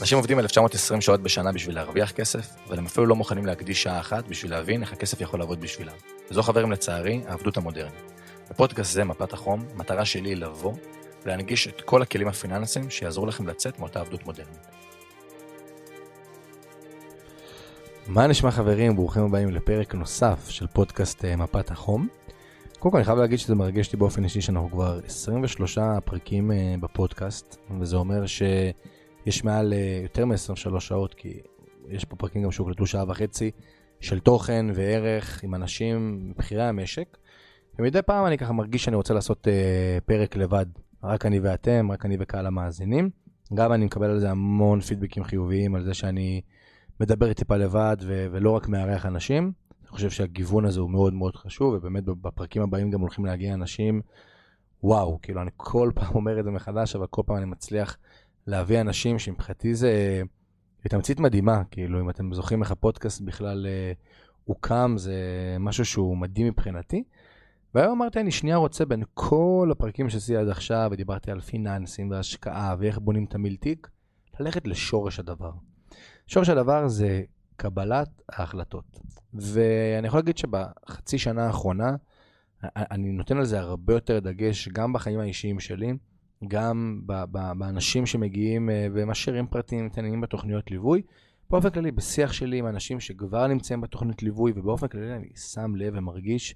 אנשים עובדים 1920 שעות בשנה בשביל להרוויח כסף, אבל הם אפילו לא מוכנים להקדיש שעה אחת בשביל להבין איך הכסף יכול לעבוד בשבילם. וזו חברים לצערי, העבדות המודרנית. בפודקאסט זה, מפת החום, המטרה שלי היא לבוא ולהנגיש את כל הכלים הפיננסיים שיעזרו לכם לצאת מאותה עבדות מודרנית. מה נשמע חברים? ברוכים הבאים לפרק נוסף של פודקאסט אה, מפת החום. קודם כל אני חייב להגיד שזה מרגש אותי באופן אישי שאנחנו כבר 23 פרקים אה, בפודקאסט, וזה אומר שיש מעל אה, יותר מ-23 שעות, כי יש פה פרקים גם שהוקלטו שעה וחצי של תוכן וערך עם אנשים מבכירי המשק. ומדי פעם אני ככה מרגיש שאני רוצה לעשות uh, פרק לבד, רק אני ואתם, רק אני וקהל המאזינים. גם אני מקבל על זה המון פידבקים חיוביים, על זה שאני מדבר טיפה לבד ו- ולא רק מארח אנשים. אני חושב שהגיוון הזה הוא מאוד מאוד חשוב, ובאמת בפרקים הבאים גם הולכים להגיע אנשים, וואו, כאילו אני כל פעם אומר את זה מחדש, אבל כל פעם אני מצליח להביא אנשים שמבחינתי זה תמצית מדהימה, כאילו אם אתם זוכרים איך הפודקאסט בכלל uh, הוקם, זה משהו שהוא מדהים מבחינתי. והיום אמרתי, אני שנייה רוצה בין כל הפרקים שעשיתי עד עכשיו, ודיברתי על פיננסים והשקעה ואיך בונים את המילתיק, ללכת לשורש הדבר. שורש הדבר זה קבלת ההחלטות. ואני יכול להגיד שבחצי שנה האחרונה, אני נותן על זה הרבה יותר דגש, גם בחיים האישיים שלי, גם באנשים שמגיעים אה, ומשאירים פרטים קטנים בתוכניות ליווי. באופן כללי, בשיח שלי עם אנשים שכבר נמצאים בתוכנית ליווי, ובאופן כללי אני שם לב ומרגיש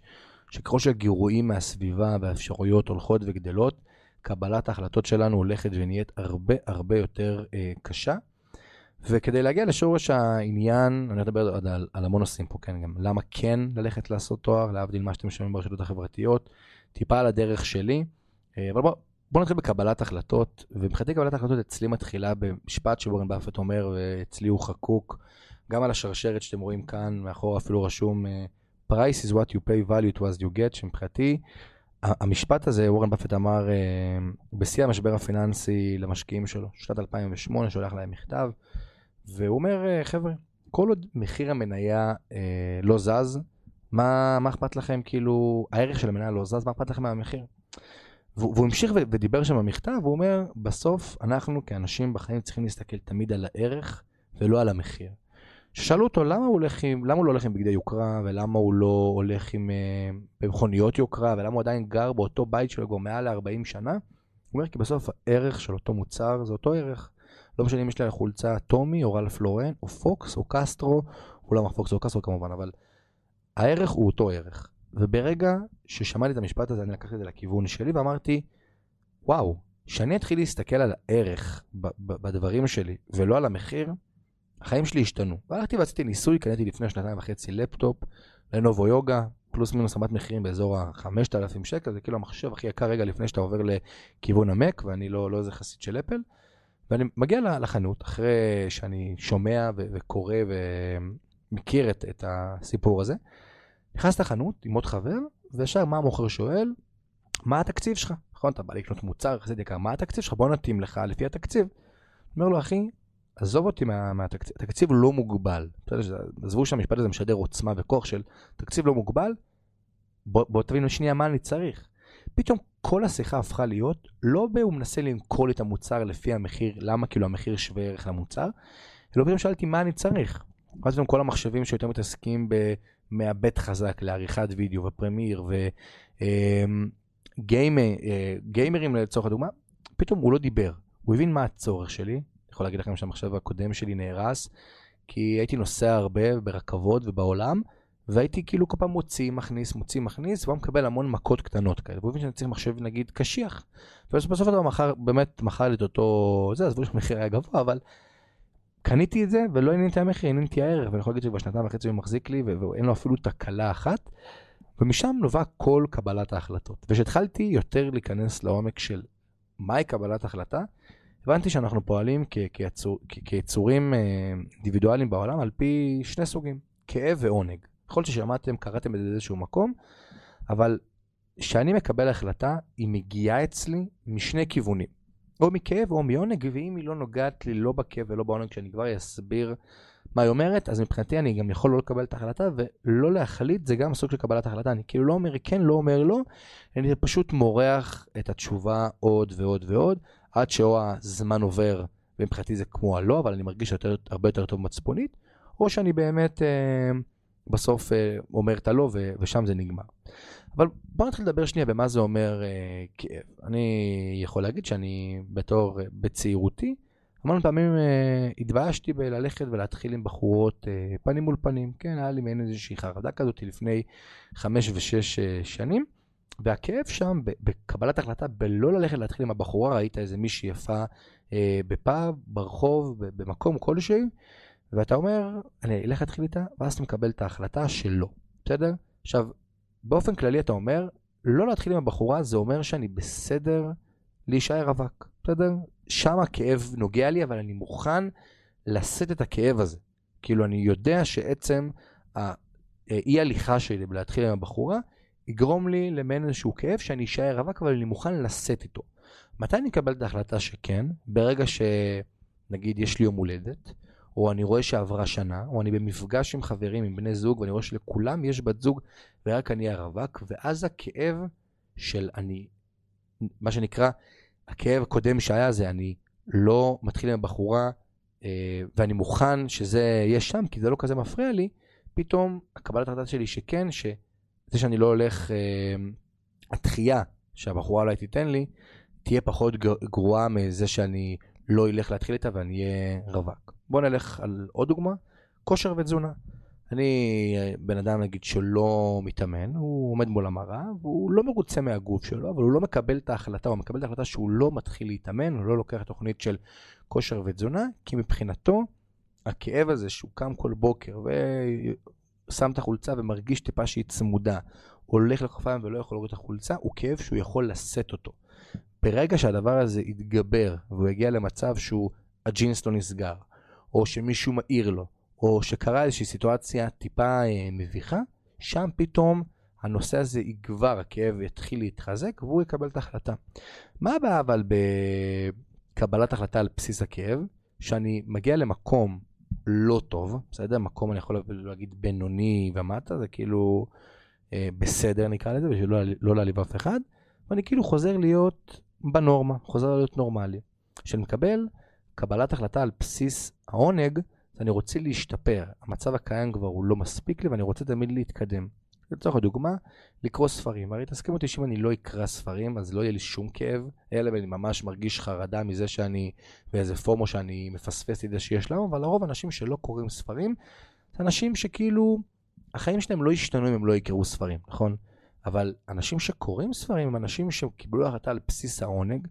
שככל שהגירויים מהסביבה והאפשרויות הולכות וגדלות, קבלת ההחלטות שלנו הולכת ונהיית הרבה הרבה יותר אה, קשה. וכדי להגיע לשורש העניין, אני אדבר על, על, על המון נושאים פה, כן, גם למה כן ללכת לעשות תואר, להבדיל מה שאתם שומעים ברשתות החברתיות, טיפה על הדרך שלי, אה, אבל בואו בוא נתחיל בקבלת החלטות, ומבחינתי קבלת החלטות אצלי מתחילה במשפט שוורן באפט אומר, ואצלי הוא חקוק, גם על השרשרת שאתם רואים כאן, מאחור אפילו רשום, אה, price is what you pay, value to as you get, שמבחינתי, המשפט הזה, וורן באפט אמר אה, בשיא המשבר הפיננסי למשקיעים שלו, שנת 2008, שולח להם מכתב, והוא אומר, אה, חבר'ה, כל עוד מחיר המניה אה, לא זז, מה, מה אכפת לכם, כאילו, הערך של המניה לא זז, מה אכפת לכם מהמחיר? והוא המשיך ודיבר שם במכתב, הוא אומר, בסוף אנחנו כאנשים בחיים צריכים להסתכל תמיד על הערך ולא על המחיר. ששאלו אותו למה הוא, הולך עם, למה הוא לא הולך עם בגדי יוקרה, ולמה הוא לא הולך עם uh, במכוניות יוקרה, ולמה הוא עדיין גר באותו בית שלו כבר מעל ל-40 שנה, הוא אומר כי בסוף הערך של אותו מוצר זה אותו ערך. לא משנה אם יש לי חולצה טומי, או רלף לורן, או פוקס, או קסטרו, אולי לא פוקס או קסטרו כמובן, אבל הערך הוא אותו ערך. וברגע ששמעתי את המשפט הזה, אני לקחתי את זה לכיוון שלי ואמרתי, וואו, שאני אתחיל להסתכל על הערך בדברים שלי ולא על המחיר, החיים שלי השתנו. והלכתי ועשיתי ניסוי, קניתי לפני שנתיים וחצי לפטופ, לנובו יוגה, פלוס מינוס רמת מחירים באזור ה-5,000 שקל, זה כאילו המחשב הכי יקר רגע לפני שאתה עובר לכיוון המק, ואני לא, לא איזה חסיד של אפל. ואני מגיע לחנות, אחרי שאני שומע ו- וקורא ומכיר את, את הסיפור הזה, נכנס לחנות עם עוד חבר, וישר מה המוכר שואל? מה התקציב שלך? נכון, אתה בא לקנות מוצר יחסית יקר, מה התקציב שלך? בוא נתאים לך לפי התקציב. אומר לו, אחי, עזוב אותי מה, מהתקציב, התקציב לא מוגבל. עזבו שהמשפט הזה משדר עוצמה וכוח של תקציב לא מוגבל, בוא, בוא תבינו שנייה מה אני צריך. פתאום כל השיחה הפכה להיות, לא הוא מנסה למכור את המוצר לפי המחיר, למה כאילו המחיר שווה ערך למוצר, אלא פתאום שאלתי מה אני צריך. ואז פתאום כל המחשבים שיותר מתעסקים במעבד חזק לעריכת וידאו ופרמיר וגיימרים אה, לצורך הדוגמה, פתאום הוא לא דיבר, הוא הבין מה הצורך שלי, יכול להגיד לכם שהמחשב הקודם שלי נהרס, כי הייתי נוסע הרבה ברכבות ובעולם, והייתי כאילו כל פעם מוציא, מכניס, מוציא, מכניס, והוא מקבל המון מכות קטנות כאלה. והוא הבין שאני צריך מחשב נגיד קשיח. ובסוף הדבר מחר, באמת מכר את אותו, זה, עזבו שהמחיר היה גבוה, אבל קניתי את זה ולא עניינתי המחיר, עניינתי הערך, ואני יכול להגיד שכבר שנתיים וחצי הוא מחזיק לי, ואין לו אפילו תקלה אחת. ומשם נובע כל קבלת ההחלטות. וכשהתחלתי יותר להיכנס לעומק של מהי קבלת החלטה, הבנתי שאנחנו פועלים כיצור, כיצורים אה, אינדיבידואליים בעולם על פי שני סוגים, כאב ועונג. יכול להיות ששמעתם, קראתם את זה באיזשהו מקום, אבל כשאני מקבל החלטה, היא מגיעה אצלי משני כיוונים. או מכאב או מעונג, ואם היא לא נוגעת לי לא בכאב ולא בעונג, כשאני כבר אסביר מה היא אומרת, אז מבחינתי אני גם יכול לא לקבל את ההחלטה, ולא להחליט זה גם סוג של קבלת החלטה. אני כאילו לא אומר כן, לא אומר לא, אני פשוט מורח את התשובה עוד ועוד ועוד, עד שאו הזמן עובר ומבחינתי זה כמו הלא, אבל אני מרגיש יותר, הרבה יותר טוב מצפונית, או שאני באמת אה, בסוף אה, אומר את הלא ושם זה נגמר. אבל בוא נתחיל לדבר שנייה במה זה אומר אה, כאב. אני יכול להגיד שאני בתור, אה, בצעירותי, המון פעמים אה, התביישתי בללכת ולהתחיל עם בחורות אה, פנים מול פנים. כן, היה לי מעין איזושהי חרדה כזאת לפני חמש ושש אה, שנים. והכאב שם, בקבלת החלטה בלא ללכת להתחיל עם הבחורה, ראית איזה מישהי יפה אה, בפאב, ברחוב, במקום כלשהו, ואתה אומר, אני אלך להתחיל איתה, ואז אתה מקבל את ההחלטה שלא, בסדר? עכשיו, באופן כללי אתה אומר, לא להתחיל עם הבחורה זה אומר שאני בסדר להישאר רווק, בסדר? שם הכאב נוגע לי, אבל אני מוכן לשאת את הכאב הזה. כאילו, אני יודע שעצם האי הליכה שלי בלהתחיל עם הבחורה, יגרום לי למעין איזשהו כאב שאני אשאר רווק, אבל אני מוכן לשאת איתו. מתי אני אקבל את ההחלטה שכן? ברגע שנגיד יש לי יום הולדת, או אני רואה שעברה שנה, או אני במפגש עם חברים, עם בני זוג, ואני רואה שלכולם יש בת זוג ורק אני הרווק, ואז הכאב של אני, מה שנקרא, הכאב הקודם שהיה זה אני לא מתחיל עם הבחורה, אה, ואני מוכן שזה יהיה שם, כי זה לא כזה מפריע לי, פתאום הקבלת ההחלטה שלי שכן, שזה שאני לא הולך, אה, התחייה שהבחורה אולי תיתן לי, תהיה פחות גרועה מזה שאני לא אלך להתחיל איתה ואני אהיה רווק. בוא נלך על עוד דוגמה, כושר ותזונה. אני בן אדם נגיד שלא מתאמן, הוא עומד מול המראה והוא לא מרוצה מהגוף שלו, אבל הוא לא מקבל את ההחלטה, הוא מקבל את ההחלטה שהוא לא מתחיל להתאמן, הוא לא לוקח תוכנית של כושר ותזונה, כי מבחינתו הכאב הזה שהוא קם כל בוקר ושם את החולצה ומרגיש טיפה שהיא צמודה, הולך לכפיים ולא יכול להוריד את החולצה, הוא כאב שהוא יכול לשאת אותו. ברגע שהדבר הזה יתגבר והוא יגיע למצב שהוא, הג'ינס לא נסגר, או שמישהו מעיר לו, או שקרה איזושהי סיטואציה טיפה אה, מביכה, שם פתאום הנושא הזה יגבר, הכאב יתחיל להתחזק והוא יקבל את ההחלטה. מה הבעיה אבל בקבלת החלטה על בסיס הכאב? שאני מגיע למקום לא טוב, בסדר? מקום אני יכול להגיד בינוני ומטה, זה כאילו אה, בסדר נקרא לזה, בשביל לא, לא להעליב אף אחד, ואני כאילו חוזר להיות בנורמה, חוזר להיות נורמלי. כשאני מקבל קבלת החלטה על בסיס העונג, אז אני רוצה להשתפר. המצב הקיים כבר הוא לא מספיק לי ואני רוצה תמיד להתקדם. לצורך הדוגמה, לקרוא ספרים. הרי תסכים אותי שאם אני לא אקרא ספרים, אז לא יהיה לי שום כאב, אלא אני ממש מרגיש חרדה מזה שאני באיזה פומו שאני מפספס את זה שיש לנו, אבל לרוב אנשים שלא קוראים ספרים, זה אנשים שכאילו, החיים שלהם לא ישתנו אם הם לא יקראו ספרים, נכון? אבל אנשים שקוראים ספרים הם אנשים שקיבלו החלטה על בסיס העונג,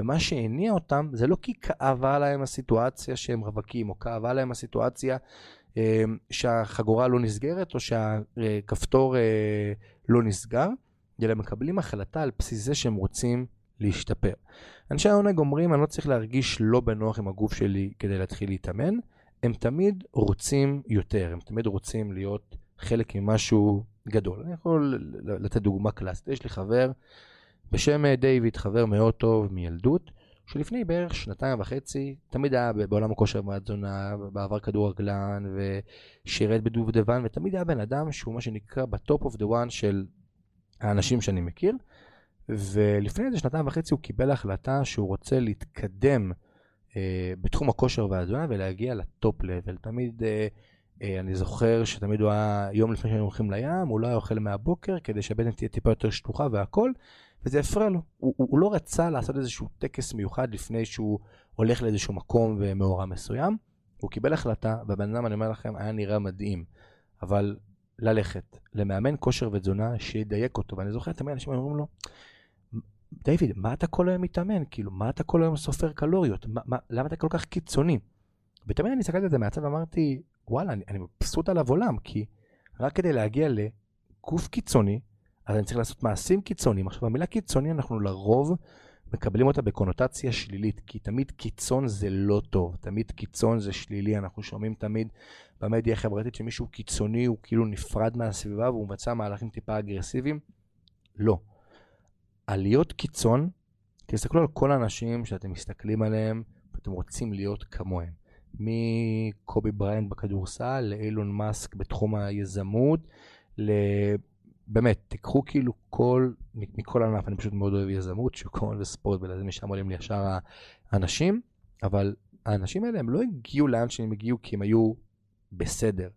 ומה שהניע אותם זה לא כי כאבה להם הסיטואציה שהם רווקים, או כאבה להם הסיטואציה אה, שהחגורה לא נסגרת, או שהכפתור אה, לא נסגר, אלא מקבלים החלטה על בסיס זה שהם רוצים להשתפר. אנשי העונג אומרים, אני לא צריך להרגיש לא בנוח עם הגוף שלי כדי להתחיל להתאמן, הם תמיד רוצים יותר, הם תמיד רוצים להיות חלק ממשהו גדול. אני יכול לתת דוגמה קלאסית. יש לי חבר בשם אה, דיוויד, חבר מאוד טוב מילדות, שלפני בערך שנתיים וחצי, תמיד היה בעולם הכושר והתזונה, בעבר כדורגלן, ושירת בדובדבן, ותמיד היה בן אדם שהוא מה שנקרא ב top of the one של האנשים שאני מכיר. ולפני איזה שנתיים וחצי הוא קיבל החלטה שהוא רוצה להתקדם אה, בתחום הכושר והתזונה ולהגיע לטופ לבל. תמיד אה, אני זוכר שתמיד הוא היה, יום לפני שהיינו הולכים לים, הוא לא היה אוכל מהבוקר כדי שהבטן תהיה טיפה יותר שטוחה והכל, וזה הפריע לו. הוא, הוא, הוא לא רצה לעשות איזשהו טקס מיוחד לפני שהוא הולך לאיזשהו מקום ומאורע מסוים. הוא קיבל החלטה, והבן אדם, אני אומר לכם, היה נראה מדהים. אבל ללכת למאמן כושר ותזונה שידייק אותו, ואני זוכר תמיד אנשים אומרים לו, דיוויד, מה אתה כל היום מתאמן? כאילו, מה אתה כל היום סופר קלוריות? מה, מה, למה אתה כל כך קיצוני? ותמיד אני הסתכלתי על זה מהצד ואמרתי, וואלה, אני, אני מבסוט עליו עולם, כי רק כדי להגיע לגוף קיצוני, אז אני צריך לעשות מעשים קיצוניים. עכשיו, המילה קיצוני, אנחנו לרוב מקבלים אותה בקונוטציה שלילית, כי תמיד קיצון זה לא טוב, תמיד קיצון זה שלילי, אנחנו שומעים תמיד במדיה החברתית שמישהו קיצוני הוא כאילו נפרד מהסביבה והוא מבצע מהלכים טיפה אגרסיביים. לא. להיות קיצון, תסתכלו על כל האנשים שאתם מסתכלים עליהם ואתם רוצים להיות כמוהם. מקובי בריינט בכדורסל, לאילון מאסק בתחום היזמות, באמת, תיקחו כאילו כל, מכל ענף, אני פשוט מאוד אוהב יזמות, שוק ההון וספורט, ולזה משם עולים לי ישר האנשים, אבל האנשים האלה הם לא הגיעו לאן שהם הגיעו כי הם היו בסדר.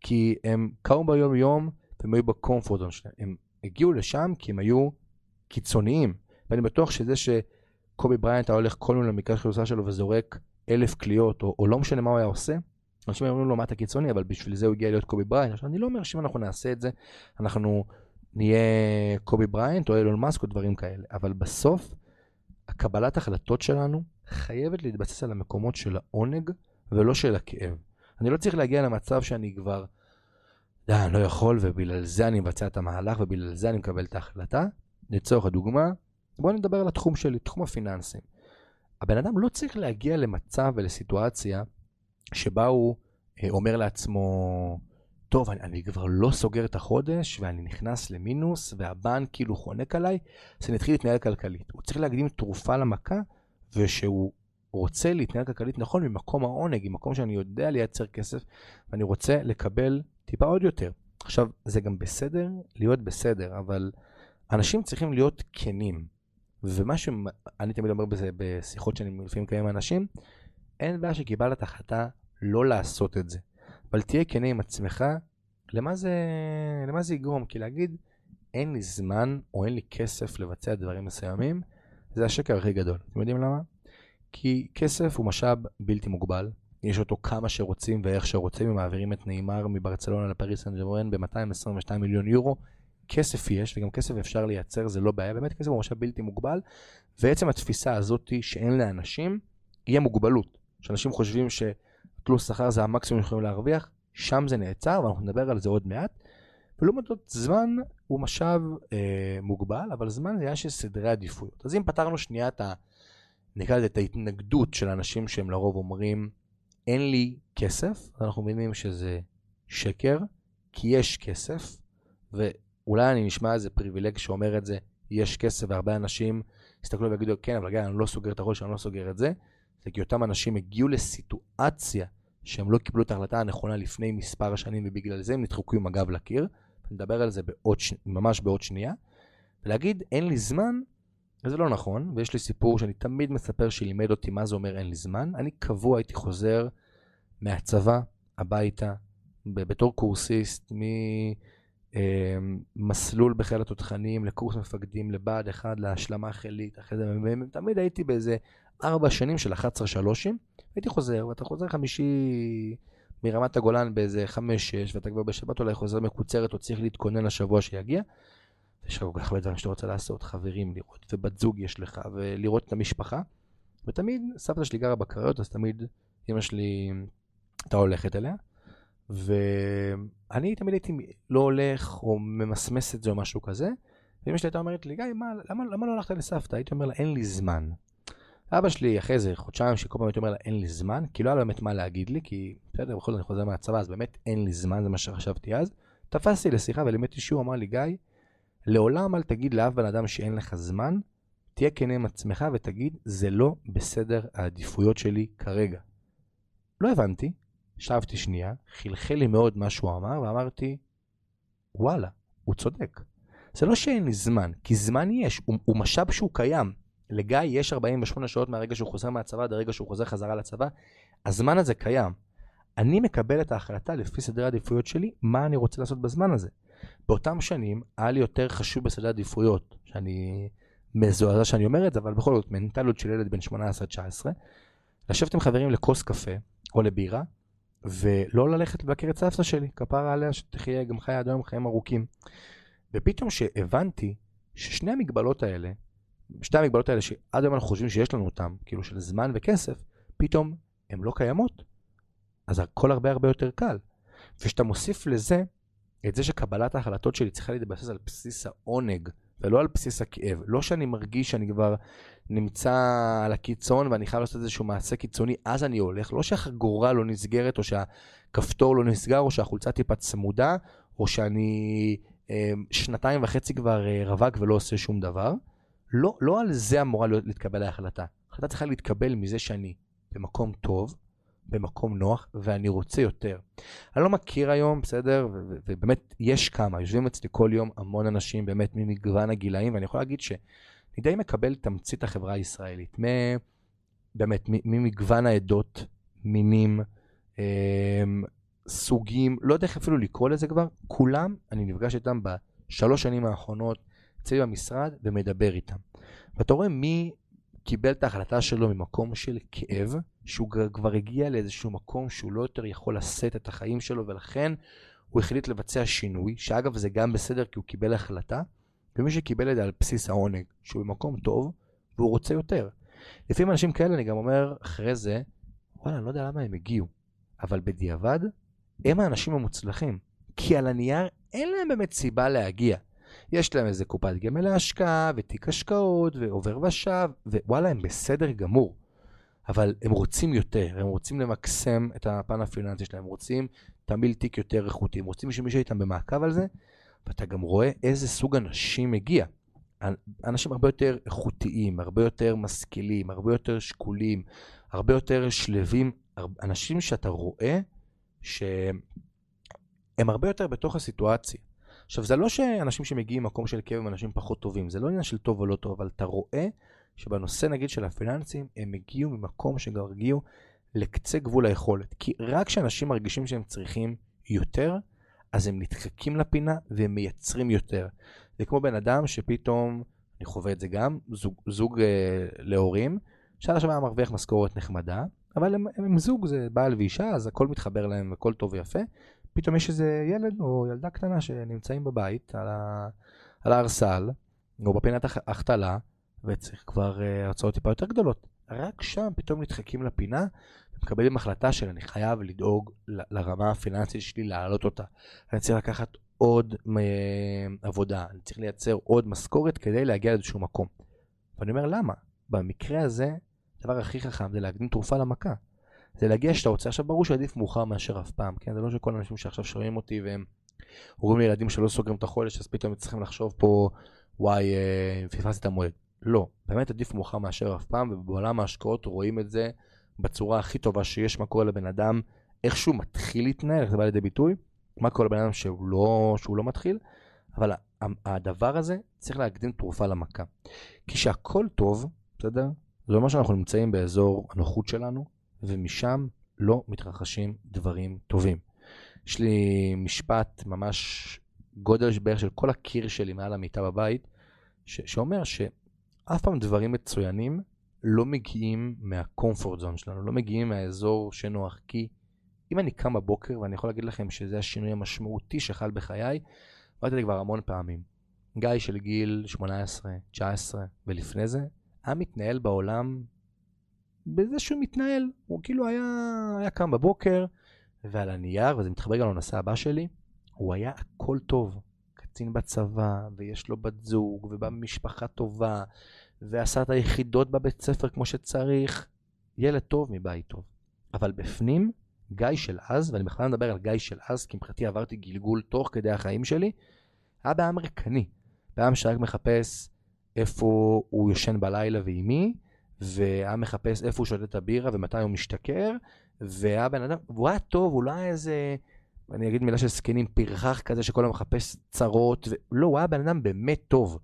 כי הם קמו ביום יום והם היו ב comfort zone שלהם. הם הגיעו לשם כי הם היו קיצוניים. ואני בטוח שזה שקובי בריינט היה הולך כל מיני למגרש אחרי לוזה שלו וזורק אלף קליעות, או, או לא משנה מה הוא היה עושה, אנשים אומרים לו מה אתה קיצוני, אבל בשביל זה הוא הגיע להיות קובי בריינט. עכשיו אני לא אומר שאם אנחנו נעשה את זה, אנחנו נהיה קובי בריינט או אילון מאסק או דברים כאלה, אבל בסוף, הקבלת החלטות שלנו חייבת להתבסס על המקומות של העונג ולא של הכאב. אני לא צריך להגיע למצב שאני כבר, די, אני לא יכול ובגלל זה אני מבצע את המהלך ובגלל זה אני מקבל את ההחלטה. לצורך הדוגמה, בואו נדבר על התחום שלי, תחום הפיננסים. הבן אדם לא צריך להגיע למצב ולסיטואציה שבה הוא אה, אומר לעצמו, טוב, אני, אני כבר לא סוגר את החודש ואני נכנס למינוס והבנק כאילו חונק עליי, אז אני אתחיל להתנהל כלכלית. הוא צריך להקדים תרופה למכה ושהוא רוצה להתנהל כלכלית נכון ממקום העונג, ממקום שאני יודע לייצר כסף ואני רוצה לקבל טיפה עוד יותר. עכשיו, זה גם בסדר להיות בסדר, אבל אנשים צריכים להיות כנים. ומה שאני תמיד אומר בזה בשיחות שאני לפעמים מקיים עם אנשים, אין בעיה שקיבלת החלטה לא לעשות את זה. אבל תהיה כנה עם עצמך, למה זה, למה זה יגרום? כי להגיד, אין לי זמן או אין לי כסף לבצע דברים מסוימים, זה השקר הכי גדול. אתם יודעים למה? כי כסף הוא משאב בלתי מוגבל, יש אותו כמה שרוצים ואיך שרוצים, הם מעבירים את נאמר מברצלונה לפריס סן ג'רמן ב-222 מיליון יורו. כסף יש, וגם כסף אפשר לייצר, זה לא בעיה, באמת כסף הוא משאב בלתי מוגבל, ועצם התפיסה הזאת שאין לאנשים, יהיה מוגבלות. שאנשים חושבים שתלוש שכר זה המקסימום שיכולים להרוויח, שם זה נעצר, ואנחנו נדבר על זה עוד מעט. ולעומת זאת, זמן הוא משאב אה, מוגבל, אבל זמן זה עניין של סדרי עדיפויות. אז אם פתרנו שנייה את ה... נקרא לזה את ההתנגדות של אנשים שהם לרוב אומרים, אין לי כסף, אנחנו מבינים שזה שקר, כי יש כסף, ואולי אני נשמע איזה פריבילג שאומר את זה, יש כסף, והרבה אנשים יסתכלו ויגידו, כן, אבל גיא, אני לא סוגר את הראש, אני לא סוגר את זה. זה כי אותם אנשים הגיעו לסיטואציה שהם לא קיבלו את ההחלטה הנכונה לפני מספר שנים, ובגלל זה הם נדחקו עם הגב לקיר. נדבר על זה בעוד, ממש בעוד שנייה. ולהגיד, אין לי זמן, וזה לא נכון, ויש לי סיפור שאני תמיד מספר שלימד אותי מה זה אומר אין לי זמן. אני קבוע הייתי חוזר מהצבא הביתה, בתור קורסיסט, ממסלול אמ, בחיל התותחנים לקורס מפקדים לבה"ד 1 להשלמה חילית, אחרי זה תמיד הייתי באיזה ארבע שנים של 11 שלושים, הייתי חוזר, ואתה חוזר חמישי מרמת הגולן באיזה חמש-שש, ואתה כבר בשבת אולי חוזר מקוצרת או צריך להתכונן לשבוע שיגיע. יש לך כל כך הרבה דברים שאתה רוצה לעשות, חברים לראות, ובת זוג יש לך, ולראות את המשפחה. ותמיד, סבתא שלי גרה בקריות, אז תמיד אמא שלי הייתה הולכת אליה. ואני תמיד הייתי לא הולך או ממסמס את זה או משהו כזה. ואמא שלי הייתה אומרת לי, גיא, מה, למה, למה לא הלכת לסבתא? הייתי אומר לה, אין לי זמן. אבא שלי אחרי איזה חודשיים שכל פעם הייתי אומר לה, אין לי זמן, כי לא היה לו באמת מה להגיד לי, כי בסדר, בכל זאת אני חוזר מהצבא, אז באמת אין לי זמן, זה מה שחשבתי אז. תפסתי לשיחה ולימדתי שהוא אמר לי, גיא, לעולם אל תגיד לאף בן אדם שאין לך זמן, תהיה כן עם עצמך ותגיד, זה לא בסדר העדיפויות שלי כרגע. לא הבנתי, שבתי שנייה, חלחל לי מאוד מה שהוא אמר, ואמרתי, וואלה, הוא צודק. זה לא שאין לי זמן, כי זמן יש, הוא, הוא משאב שהוא קיים. לגיא יש 48 שעות מהרגע שהוא חוזר מהצבא עד הרגע שהוא חוזר חזרה לצבא, הזמן הזה קיים. אני מקבל את ההחלטה לפי סדרי העדיפויות שלי, מה אני רוצה לעשות בזמן הזה. באותם שנים היה לי יותר חשוב בסדרי עדיפויות, שאני מזועזע שאני אומר את זה, אבל בכל זאת, מנטליות של ילד בן 18-19, לשבת עם חברים לכוס קפה או לבירה, ולא ללכת לבקר את סבתא שלי, כפרה עליה שתחיה גם חיה עד היום חיים ארוכים. ופתאום שהבנתי ששני המגבלות האלה, שתי המגבלות האלה שעד היום אנחנו חושבים שיש לנו אותן, כאילו של זמן וכסף, פתאום הן לא קיימות. אז הכל הרבה הרבה יותר קל. וכשאתה מוסיף לזה את זה שקבלת ההחלטות שלי צריכה להתבסס על בסיס העונג, ולא על בסיס הכאב. לא שאני מרגיש שאני כבר נמצא על הקיצון ואני חייב לעשות איזשהו מעשה קיצוני, אז אני הולך. לא שהחגורה לא נסגרת, או שהכפתור לא נסגר, או שהחולצה טיפה צמודה, או שאני אה, שנתיים וחצי כבר אה, רווק ולא עושה שום דבר. לא, לא על זה אמורה להתקבל ההחלטה. ההחלטה צריכה להתקבל מזה שאני במקום טוב, במקום נוח, ואני רוצה יותר. אני לא מכיר היום, בסדר, ובאמת יש כמה, יושבים אצלי כל יום המון אנשים, באמת ממגוון הגילאים, ואני יכול להגיד שאני די מקבל תמצית החברה הישראלית. באמת, ממגוון העדות, מינים, אה, סוגים, לא יודע איך אפילו לקרוא לזה כבר, כולם, אני נפגש איתם בשלוש שנים האחרונות אצלי במשרד ומדבר איתם. ואתה רואה מי קיבל את ההחלטה שלו ממקום של כאב, שהוא כבר הגיע לאיזשהו מקום שהוא לא יותר יכול לשאת את החיים שלו, ולכן הוא החליט לבצע שינוי, שאגב זה גם בסדר כי הוא קיבל החלטה, ומי שקיבל את זה על בסיס העונג, שהוא במקום טוב, והוא רוצה יותר. לפעמים אנשים כאלה, אני גם אומר אחרי זה, וואלה, אני לא יודע למה הם הגיעו, אבל בדיעבד, הם האנשים המוצלחים. כי על הנייר אין להם באמת סיבה להגיע. יש להם איזה קופת גמל להשקעה, ותיק השקעות, ועובר ושב, ווואלה, הם בסדר גמור. אבל הם רוצים יותר, הם רוצים למקסם את הפן הפיננסי שלהם, הם רוצים תמיל תיק יותר איכותי, הם רוצים שמישהו איתם במעקב על זה, ואתה גם רואה איזה סוג אנשים מגיע. אנשים הרבה יותר איכותיים, הרבה יותר משכילים, הרבה יותר שקולים, הרבה יותר שלווים, אנשים שאתה רואה שהם הרבה יותר בתוך הסיטואציה. עכשיו, זה לא שאנשים שמגיעים ממקום של כאב הם אנשים פחות טובים, זה לא עניין של טוב או לא טוב, אבל אתה רואה שבנושא נגיד של הפיננסים, הם הגיעו ממקום שכבר הגיעו לקצה גבול היכולת. כי רק כשאנשים מרגישים שהם צריכים יותר, אז הם נדחקים לפינה והם מייצרים יותר. זה כמו בן אדם שפתאום, אני חווה את זה גם, זוג, זוג אה, להורים, שעד עכשיו היה מרוויח משכורת נחמדה, אבל הם, הם, הם זוג, זה בעל ואישה, אז הכל מתחבר להם והכל טוב ויפה. פתאום יש איזה ילד או ילדה קטנה שנמצאים בבית על, ה, על הארסל, או בפינת החתלה, וצריך כבר uh, הרצאות טיפה יותר גדולות. רק שם פתאום נדחקים לפינה, ומקבלים החלטה של אני חייב לדאוג לרמה הפיננסית שלי, להעלות אותה. אני צריך לקחת עוד uh, עבודה, אני צריך לייצר עוד משכורת כדי להגיע לאיזשהו מקום. ואני אומר, למה? במקרה הזה, הדבר הכי חכם זה להקדים תרופה למכה. זה להגיע שאתה רוצה. עכשיו ברור שעדיף מאוחר מאשר אף פעם, כן? זה לא שכל האנשים שעכשיו שומעים אותי והם אומרים לילדים שלא סוגרים את החודש, אז פתאום צריכים לחשוב פה, וואי, אה, פספסתי את המועד. לא, באמת עדיף מאוחר מאשר אף פעם, ובעולם ההשקעות רואים את זה בצורה הכי טובה שיש, מה קורה לבן אדם, איך שהוא מתחיל להתנהל, איך זה בא לידי ביטוי, מה קורה לבן אדם שהוא לא, שהוא לא מתחיל, אבל הדבר הזה צריך להקדים תרופה למכה. כי שהכל טוב, בסדר? זה אומר שאנחנו נמצאים באזור הנוחות שלנו, ומשם לא מתרחשים דברים טובים. יש לי משפט ממש גודל בערך של כל הקיר שלי מעל המיטה בבית, ש- שאומר שאף פעם דברים מצוינים לא מגיעים מהקומפורט זון שלנו, לא מגיעים מהאזור שנוח. כי אם אני קם בבוקר, ואני יכול להגיד לכם שזה השינוי המשמעותי שחל בחיי, אמרתי לי כבר המון פעמים. גיא של גיל 18, 19 ולפני זה, היה מתנהל בעולם בזה שהוא מתנהל. הוא כאילו היה, היה קם בבוקר, ועל הנייר, וזה מתחבר גם לנושא הבא שלי, הוא היה הכל טוב. קצין בצבא, ויש לו בת זוג, ובא ממשפחה טובה, ועשה את היחידות בבית ספר כמו שצריך. ילד טוב מבית טוב. אבל בפנים, גיא של אז, ואני בכלל מדבר על גיא של אז, כי מבחינתי עברתי גלגול תוך כדי החיים שלי, היה בעם ריקני. בעם שרק מחפש איפה הוא יושן בלילה ועם מי, והיה מחפש איפה הוא שותה את הבירה ומתי הוא משתכר, והיה בן אדם, והוא היה טוב, הוא לא היה איזה, אני אגיד מילה של זקנים, פרחח כזה שכל היום מחפש צרות, ו... לא, הוא היה בן אדם באמת טוב.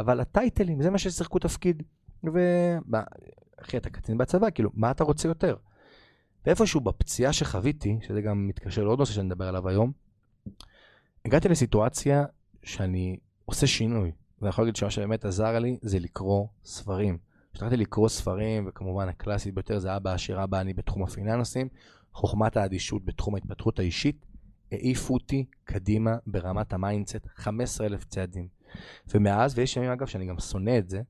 אבל הטייטלים, זה מה ששיחקו תפקיד. ו... אחי, אתה קצין בצבא, כאילו, מה אתה רוצה יותר? ואיפשהו בפציעה שחוויתי, שזה גם מתקשר לעוד נושא שאני מדבר עליו היום, הגעתי לסיטואציה שאני עושה שינוי. ואני יכול להגיד שמה שבאמת עזר לי זה לקרוא ספרים. כשהתחלתי לקרוא ספרים, וכמובן הקלאסית ביותר זה אבא עשיר אבא עני בתחום הפיננסים, חוכמת האדישות בתחום ההתפתחות האישית, העיפו אותי קדימה ברמת ה mindset 15,000 צעדים. ומאז, ויש ימים אגב שאני גם שונא את זה,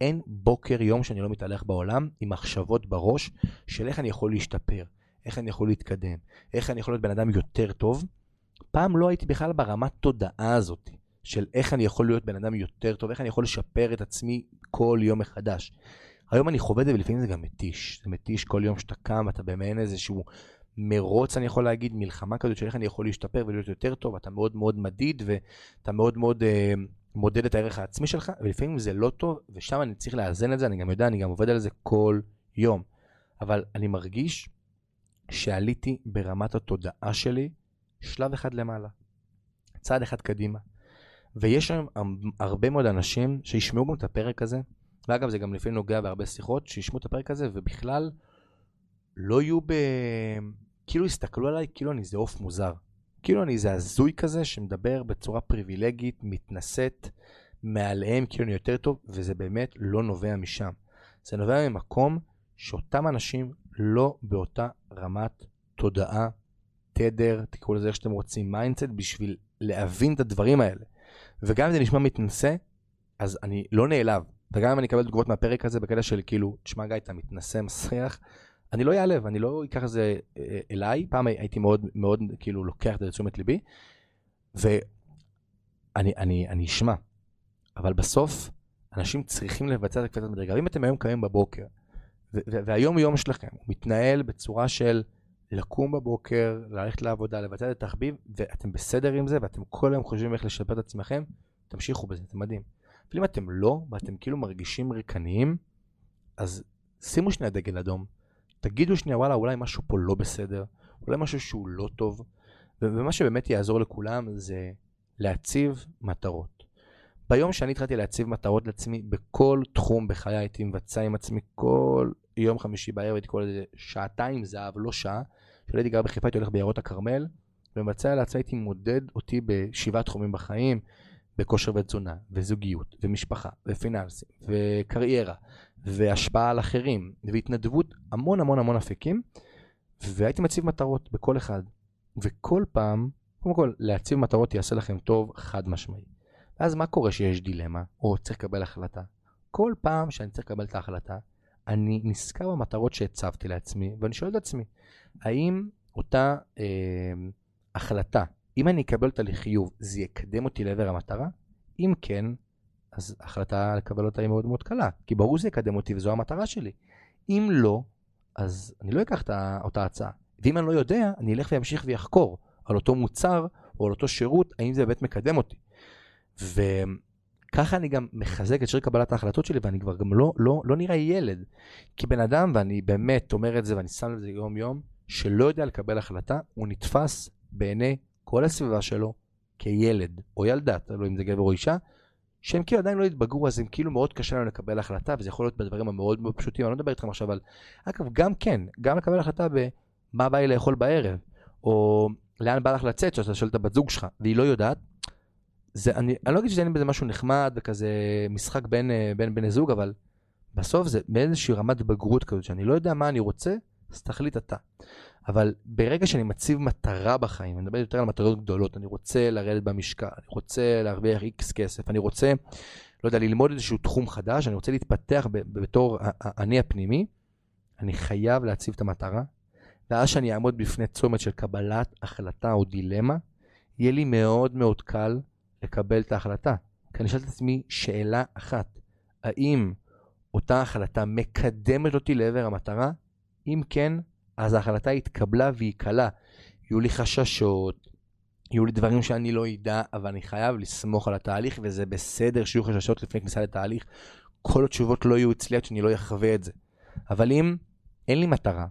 אין בוקר, יום שאני לא מתהלך בעולם עם מחשבות בראש של איך אני יכול להשתפר, איך אני יכול להתקדם, איך אני יכול להיות בן אדם יותר טוב. פעם לא הייתי בכלל ברמת תודעה הזאת של איך אני יכול להיות בן אדם יותר טוב, איך אני יכול לשפר את עצמי כל יום מחדש. היום אני חווה את זה ולפעמים זה גם מתיש. זה מתיש כל יום שאתה קם, אתה במעין איזשהו מרוץ, אני יכול להגיד, מלחמה כזאת של איך אני יכול להשתפר ולהיות יותר טוב, אתה מאוד מאוד מדיד ואתה מאוד מאוד אה, מודד את הערך העצמי שלך, ולפעמים זה לא טוב, ושם אני צריך לאזן את זה, אני גם יודע, אני גם עובד על זה כל יום. אבל אני מרגיש שעליתי ברמת התודעה שלי שלב אחד למעלה, צעד אחד קדימה. ויש היום הרבה מאוד אנשים שישמעו גם את הפרק הזה, ואגב, זה גם לפעמים נוגע בהרבה שיחות, שישמעו את הפרק הזה, ובכלל לא יהיו ב... כאילו יסתכלו עליי כאילו אני איזה עוף מוזר. כאילו אני איזה הזוי כזה שמדבר בצורה פריבילגית, מתנשאת מעליהם כאילו אני יותר טוב, וזה באמת לא נובע משם. זה נובע ממקום שאותם אנשים לא באותה רמת תודעה, תדר, תקראו לזה איך שאתם רוצים, mindset, בשביל להבין את הדברים האלה. וגם אם זה נשמע מתנשא, אז אני לא נעלב. וגם אם אני אקבל תגובות מהפרק הזה בקטע של כאילו, תשמע גיא, אתה מתנשא, מסריח, אני לא אעלב, אני לא אקח את זה אה, אליי. פעם הייתי מאוד מאוד כאילו לוקח את זה לתשומת ליבי, ואני אני, אני אשמע. אבל בסוף, אנשים צריכים לבצע את הקפיצת מדרגה. ואם אתם היום קמים בבוקר, והיום יום שלכם מתנהל בצורה של לקום בבוקר, ללכת לעבודה, לבצע את התחביב, ואתם בסדר עם זה, ואתם כל היום חושבים איך לשפר את עצמכם, תמשיכו בזה, זה מדהים. אבל אם אתם לא, ואתם כאילו מרגישים ריקניים, אז שימו שנייה דגל אדום. תגידו שנייה, וואלה, אולי משהו פה לא בסדר, אולי משהו שהוא לא טוב, ומה שבאמת יעזור לכולם זה להציב מטרות. ביום שאני התחלתי להציב מטרות לעצמי, בכל תחום בחיי הייתי מבצע עם עצמי כל יום חמישי בערב, הייתי קורא לזה שעתיים זהב, לא שעה. כשהייתי גר בחיפה הייתי הולך ביערות הכרמל, ומבצע לעצמי הייתי מודד אותי בשבעה תחומים בחיים, בכושר ותזונה, וזוגיות, ומשפחה, ופיננסים, וקריירה, והשפעה על אחרים, והתנדבות, המון המון המון אפיקים, והייתי מציב מטרות בכל אחד. וכל פעם, קודם כל, להציב מטרות יעשה לכם טוב חד משמעי. ואז מה קורה שיש דילמה, או צריך לקבל החלטה? כל פעם שאני צריך לקבל את ההחלטה, אני נזכר במטרות שהצבתי לעצמי, ואני שואל את עצמי, האם אותה אה, החלטה, אם אני אקבל אותה לחיוב, זה יקדם אותי לעבר המטרה? אם כן, אז החלטה לקבל אותה היא מאוד מאוד קלה, כי ברור שזה יקדם אותי וזו המטרה שלי. אם לא, אז אני לא אקח את אותה הצעה. ואם אני לא יודע, אני אלך וימשיך ויחקור על אותו מוצר או על אותו שירות, האם זה באמת מקדם אותי. וככה אני גם מחזק את שיר קבלת ההחלטות שלי, ואני כבר גם לא, לא, לא נראה ילד. כי בן אדם, ואני באמת אומר את זה ואני שם לזה יום-יום, שלא יודע לקבל החלטה, הוא נתפס בעיני כל הסביבה שלו כילד או ילדה, תלוי אם זה גבר או אישה, שהם כאילו עדיין לא התבגרו, אז הם כאילו מאוד קשה להם לקבל החלטה, וזה יכול להיות בדברים המאוד מאוד פשוטים, אני לא מדבר איתכם עכשיו על... אגב, גם כן, גם לקבל החלטה במה בא לי לאכול בערב, או לאן בא לך לצאת, שאתה שואל את הבת זוג שלך, והיא לא יודעת, זה, אני, אני לא אגיד שאין בזה משהו נחמד וכזה משחק בין, אה, בין בני זוג, אבל בסוף זה באיזושהי רמת בגרות כזאת, שאני לא יודע מה אני רוצה, אז תחליט אתה. אבל ברגע שאני מציב מטרה בחיים, אני מדבר יותר על מטרות גדולות, אני רוצה לרדת במשקל, אני רוצה להרוויח איקס כסף, אני רוצה, לא יודע, ללמוד איזשהו תחום חדש, אני רוצה להתפתח בתור אני הפנימי, אני חייב להציב את המטרה, ואז שאני אעמוד בפני צומת של קבלת החלטה או דילמה, יהיה לי מאוד מאוד קל לקבל את ההחלטה. כי אני שואל את עצמי שאלה אחת, האם אותה החלטה מקדמת אותי לעבר המטרה? אם כן, אז ההחלטה התקבלה והיא קלה. יהיו לי חששות, יהיו לי דברים שאני לא אדע, אבל אני חייב לסמוך על התהליך, וזה בסדר שיהיו חששות לפני כניסה לתהליך. כל התשובות לא יהיו אצלי עד שאני לא אחווה את זה. אבל אם אין לי מטרה,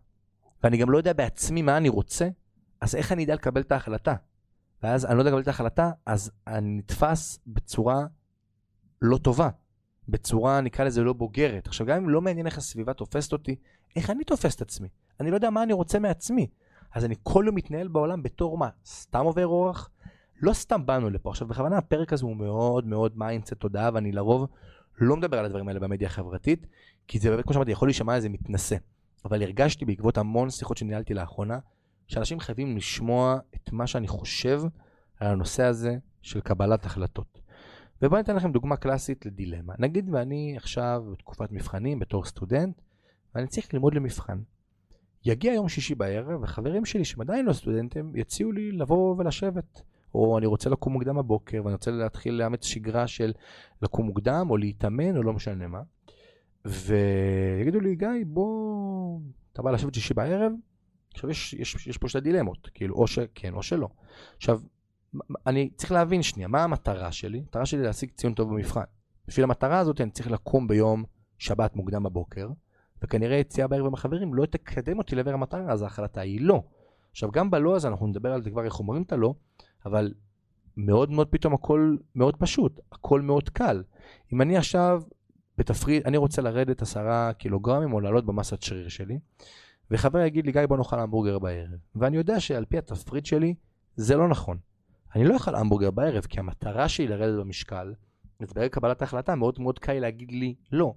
ואני גם לא יודע בעצמי מה אני רוצה, אז איך אני אדע לקבל את ההחלטה? ואז אני לא יודע לקבל את ההחלטה, אז אני נתפס בצורה לא טובה. בצורה, נקרא לזה, לא בוגרת. עכשיו, גם אם לא מעניין איך הסביבה תופסת אותי, איך אני תופס את עצמי? אני לא יודע מה אני רוצה מעצמי. אז אני כל יום מתנהל בעולם בתור מה? סתם עובר אורח? לא סתם באנו לפה. עכשיו, בכוונה הפרק הזה הוא מאוד מאוד mindset תודעה, ואני לרוב לא מדבר על הדברים האלה במדיה החברתית, כי זה באמת, כמו שאמרתי, יכול להישמע איזה מתנשא. אבל הרגשתי בעקבות המון שיחות שניהלתי לאחרונה, שאנשים חייבים לשמוע את מה שאני חושב על הנושא הזה של קבלת החלטות. ובואו ניתן לכם דוגמה קלאסית לדילמה. נגיד ואני עכשיו בתקופת מבחנים בתור סטודנט, ואני צריך ללמוד למבחן. יגיע יום שישי בערב, וחברים שלי שהם עדיין לא סטודנטים, יציעו לי לבוא ולשבת. או אני רוצה לקום מוקדם בבוקר, ואני רוצה להתחיל לאמץ שגרה של לקום מוקדם, או להתאמן, או לא משנה מה. ויגידו לי, גיא, בוא, אתה בא לשבת שישי בערב? עכשיו יש, יש, יש פה שתי דילמות, כאילו, או שכן או שלא. עכשיו, אני צריך להבין שנייה, מה המטרה שלי? המטרה שלי להשיג ציון טוב במבחן. בשביל המטרה הזאת אני צריך לקום ביום שבת מוקדם בבוקר, וכנראה יציאה בערב עם החברים לא תקדם אותי לעבר המטרה, אז ההחלטה היא לא. עכשיו, גם בלא הזה, אנחנו נדבר על זה כבר איך אומרים את הלא, אבל מאוד מאוד פתאום הכל מאוד פשוט, הכל מאוד קל. אם אני עכשיו בתפריט, אני רוצה לרדת עשרה קילוגרמים או לעלות במסת שריר שלי, וחבר יגיד לי, גיא, בוא נאכל המבורגר בערב. ואני יודע שעל פי התפריט שלי, זה לא נכון. אני לא אוכל המבורגר בערב, כי המטרה שלי לרדת במשקל, אז ברגע קבלת ההחלטה מאוד מאוד קל להגיד לי לא.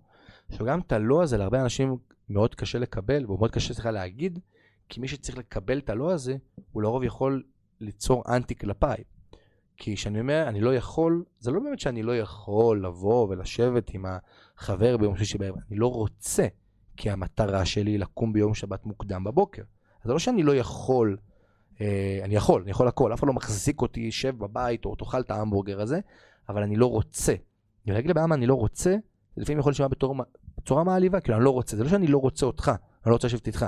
עכשיו גם את הלא הזה להרבה אנשים מאוד קשה לקבל, ומאוד קשה צריכה להגיד, כי מי שצריך לקבל את הלא הזה, הוא לרוב יכול ליצור אנטי כלפיי. כי כשאני אומר, אני לא יכול, זה לא באמת שאני לא יכול לבוא ולשבת עם החבר ביום שלישי בערב, אני לא רוצה, כי המטרה שלי היא לקום ביום שבת מוקדם בבוקר. זה לא שאני לא יכול, אה, אני יכול, אני יכול הכל, אף אחד לא מחזיק אותי, שב בבית או תאכל את ההמבורגר הזה, אבל אני לא רוצה. אני להגיד לבן אני לא רוצה, לפעמים יכול להישמע בצורה מעליבה, כאילו אני לא רוצה, זה לא שאני לא רוצה אותך, אני לא רוצה לשבת איתך.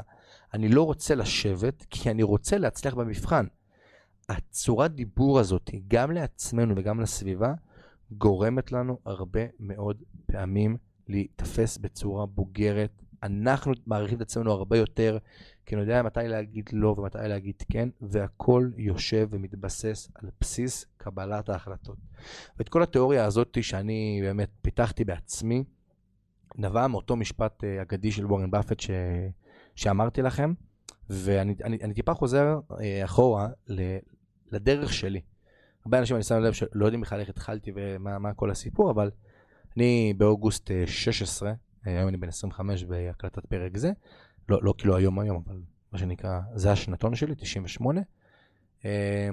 אני לא רוצה לשבת, כי אני רוצה להצליח במבחן. הצורת דיבור הזאת, גם לעצמנו וגם לסביבה, גורמת לנו הרבה מאוד פעמים להיתפס בצורה בוגרת. אנחנו מעריכים את עצמנו הרבה יותר, כי אני יודע מתי להגיד לא ומתי להגיד כן, והכל יושב ומתבסס על בסיס קבלת ההחלטות. ואת כל התיאוריה הזאת שאני באמת פיתחתי בעצמי, נבע מאותו משפט אה, אגדי של וורן באפט ש... שאמרתי לכם, ואני אני, אני טיפה חוזר אה, אחורה לדרך שלי. הרבה אנשים אני שם לב שלא יודעים בכלל איך התחלתי ומה כל הסיפור, אבל אני באוגוסט 16, אה, היום אני בן 25 בהקלטת פרק זה, לא, לא כאילו היום היום, אבל מה שנקרא, זה השנתון שלי, 98. אה,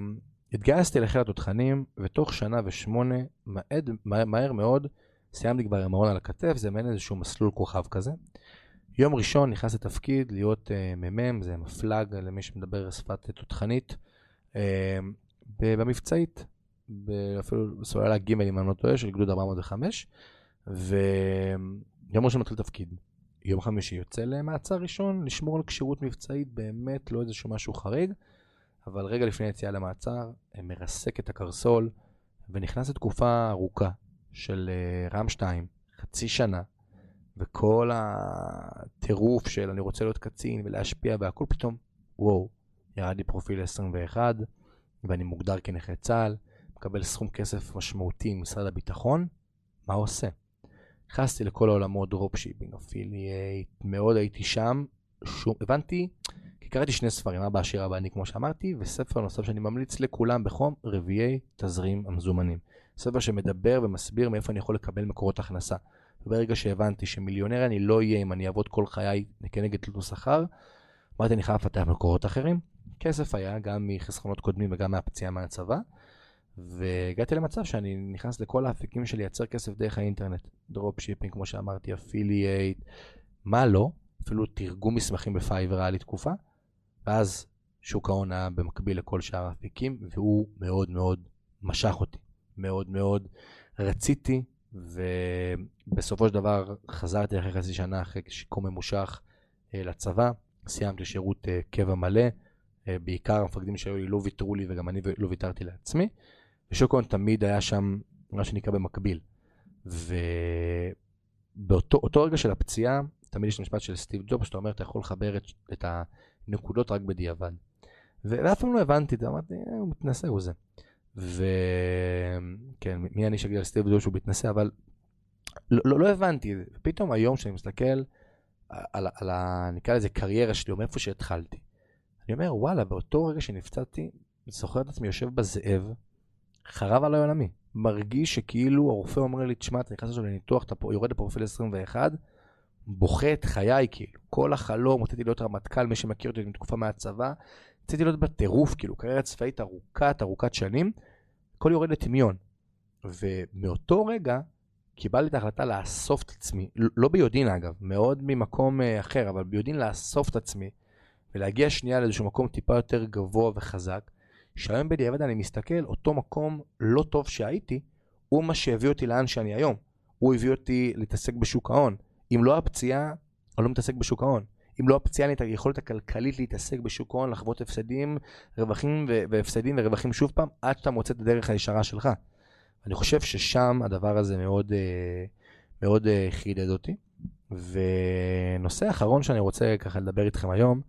התגייסתי לחיל התותחנים, ותוך שנה ושמונה, מעד, מהר מאוד, סיימתי כבר עם ארון על הכתף, זה מעין איזשהו מסלול כוכב כזה. יום ראשון נכנס לתפקיד להיות uh, מ"מ, זה מפלג למי שמדבר שפת תותחנית. אמ, במבצעית, אפילו בסוללה ג' אם אני לא טועה, של גדוד 405, ויום ראשון מתחיל תפקיד. יום חמישי יוצא למעצר ראשון, לשמור על כשירות מבצעית, באמת לא איזשהו משהו חריג, אבל רגע לפני היציאה למעצר, מרסק את הקרסול, ונכנס לתקופה ארוכה של אה, רם 2, חצי שנה, וכל הטירוף של אני רוצה להיות קצין ולהשפיע והכל פתאום, וואו, ירד לי פרופיל 21, ואני מוגדר כנכה צה"ל, מקבל סכום כסף משמעותי ממשרד הביטחון, מה עושה? נכנסתי לכל העולמות dropshipping, affiliate, מאוד הייתי שם, שום, הבנתי, כי קראתי שני ספרים, אבא עשיר אבא עני כמו שאמרתי, וספר נוסף שאני ממליץ לכולם בחום, רביע תזרים המזומנים. ספר שמדבר ומסביר מאיפה אני יכול לקבל מקורות הכנסה. וברגע שהבנתי שמיליונר אני לא אהיה אם אני אעבוד כל חיי כנגד תלוש שכר, אמרתי אני חייב לפתח מקורות אחרים, כסף היה, גם מחסכונות קודמים וגם מהפציעה מהצבא, והגעתי למצב שאני נכנס לכל האפיקים של לייצר כסף דרך האינטרנט. dropshipping, כמו שאמרתי, affiliate, מה לא, אפילו תרגום מסמכים בפייבר היה לי תקופה, ואז שוק ההון היה במקביל לכל שאר האפיקים, והוא מאוד מאוד משך אותי. מאוד מאוד רציתי, ובסופו של דבר חזרתי אחרי חצי שנה, אחרי שיקום ממושך אה, לצבא, סיימתי שירות אה, קבע מלא. אה, בעיקר המפקדים שהיו לי לא ויתרו לי וגם אני לא ויתרתי לעצמי. ושוק ההון תמיד היה שם מה שנקרא במקביל. ובאותו רגע של הפציעה, תמיד יש משפט של סטיב ג'וב, שאתה אומר, אתה יכול לחבר את, את הנקודות רק בדיעבד. ואף פעם לא הבנתי את זה, אמרתי, אה, הוא מתנשא, הוא זה. וכן, מי אני שאגיד על סטיב ג'וב שהוא מתנשא, אבל לא, לא, לא הבנתי, פתאום היום כשאני מסתכל על, על, על, על נקרא לזה קריירה שלי, או מאיפה שהתחלתי, אני אומר, וואלה, באותו רגע שנפצעתי, זוכר את עצמי יושב בזאב, חרב עליי עולמי. מרגיש שכאילו הרופא אומר לי, תשמע, אתה נכנס עכשיו לניתוח, אתה יורד לפרופיל 21, בוכה את חיי, כאילו. כל החלום, רציתי להיות רמטכ"ל, מי שמכיר אותי מתקופה מהצבא, רציתי להיות בטירוף, כאילו, קריירה צבאית ארוכת, ארוכת שנים, הכל יורד לטמיון. ומאותו רגע, קיבלתי את ההחלטה לאסוף את עצמי, לא ביודעין אגב, מאוד ממקום אה, אחר, אבל ביודעין לאסוף את עצמי. ולהגיע שנייה לאיזשהו מקום טיפה יותר גבוה וחזק, שהיום בדיעבד אני מסתכל, אותו מקום לא טוב שהייתי, הוא מה שהביא אותי לאן שאני היום. הוא הביא אותי להתעסק בשוק ההון. אם לא הפציעה, אני לא מתעסק בשוק ההון. אם לא הפציעה, את היכולת הכלכלית להתעסק בשוק ההון, לחוות הפסדים, רווחים והפסדים ורווחים שוב פעם, עד שאתה מוצא את הדרך הישרה שלך. אני חושב ששם הדבר הזה מאוד, אה, מאוד אה, חידד אותי. ונושא אחרון שאני רוצה ככה לדבר איתכם היום,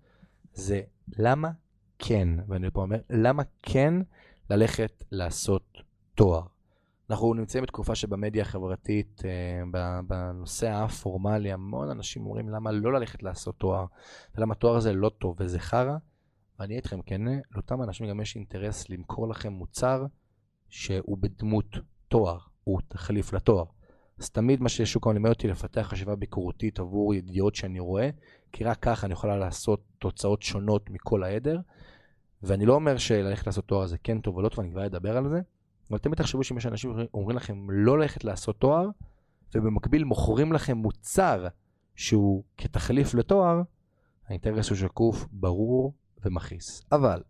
זה למה כן, ואני פה אומר, למה כן ללכת לעשות תואר. אנחנו נמצאים בתקופה שבמדיה החברתית, אה, בנושא האף-פורמלי, המון אנשים אומרים למה לא ללכת לעשות תואר, ולמה תואר הזה לא טוב וזה חרא. ואני אהיה איתכם כן, לאותם אנשים גם יש אינטרס למכור לכם מוצר שהוא בדמות תואר, הוא תחליף לתואר. אז תמיד מה ששוק ההון לימד אותי לפתח חשיבה ביקורתית עבור ידיעות שאני רואה, כי רק ככה אני יכולה לעשות תוצאות שונות מכל העדר. ואני לא אומר שללכת לעשות תואר זה כן טוב או לא טוב, אני כבר אדבר על זה, אבל תמיד תחשבו שאם יש אנשים אומרים לכם לא ללכת לעשות תואר, ובמקביל מוכרים לכם מוצר שהוא כתחליף לתואר, האינטרס הוא שקוף, ברור ומכעיס. אבל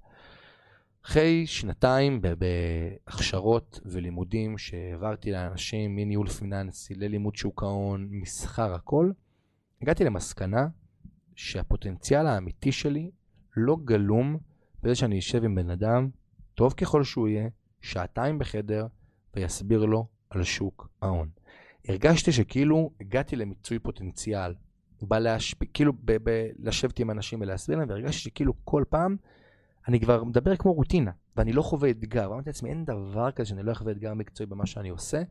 אחרי שנתיים בהכשרות ולימודים שהעברתי לאנשים מניהול פיננסי ללימוד שוק ההון, מסחר, הכל, הגעתי למסקנה שהפוטנציאל האמיתי שלי לא גלום בזה שאני אשב עם בן אדם, טוב ככל שהוא יהיה, שעתיים בחדר, ויסביר לו על שוק ההון. הרגשתי שכאילו הגעתי למיצוי פוטנציאל, בא להשפיע, כאילו ב- ב- לשבת עם אנשים ולהסביר להם, והרגשתי שכאילו כל פעם אני כבר מדבר כמו רוטינה, ואני לא חווה אתגר. ואמרתי לעצמי, אין דבר כזה שאני לא אחווה אתגר מקצועי במה שאני עושה.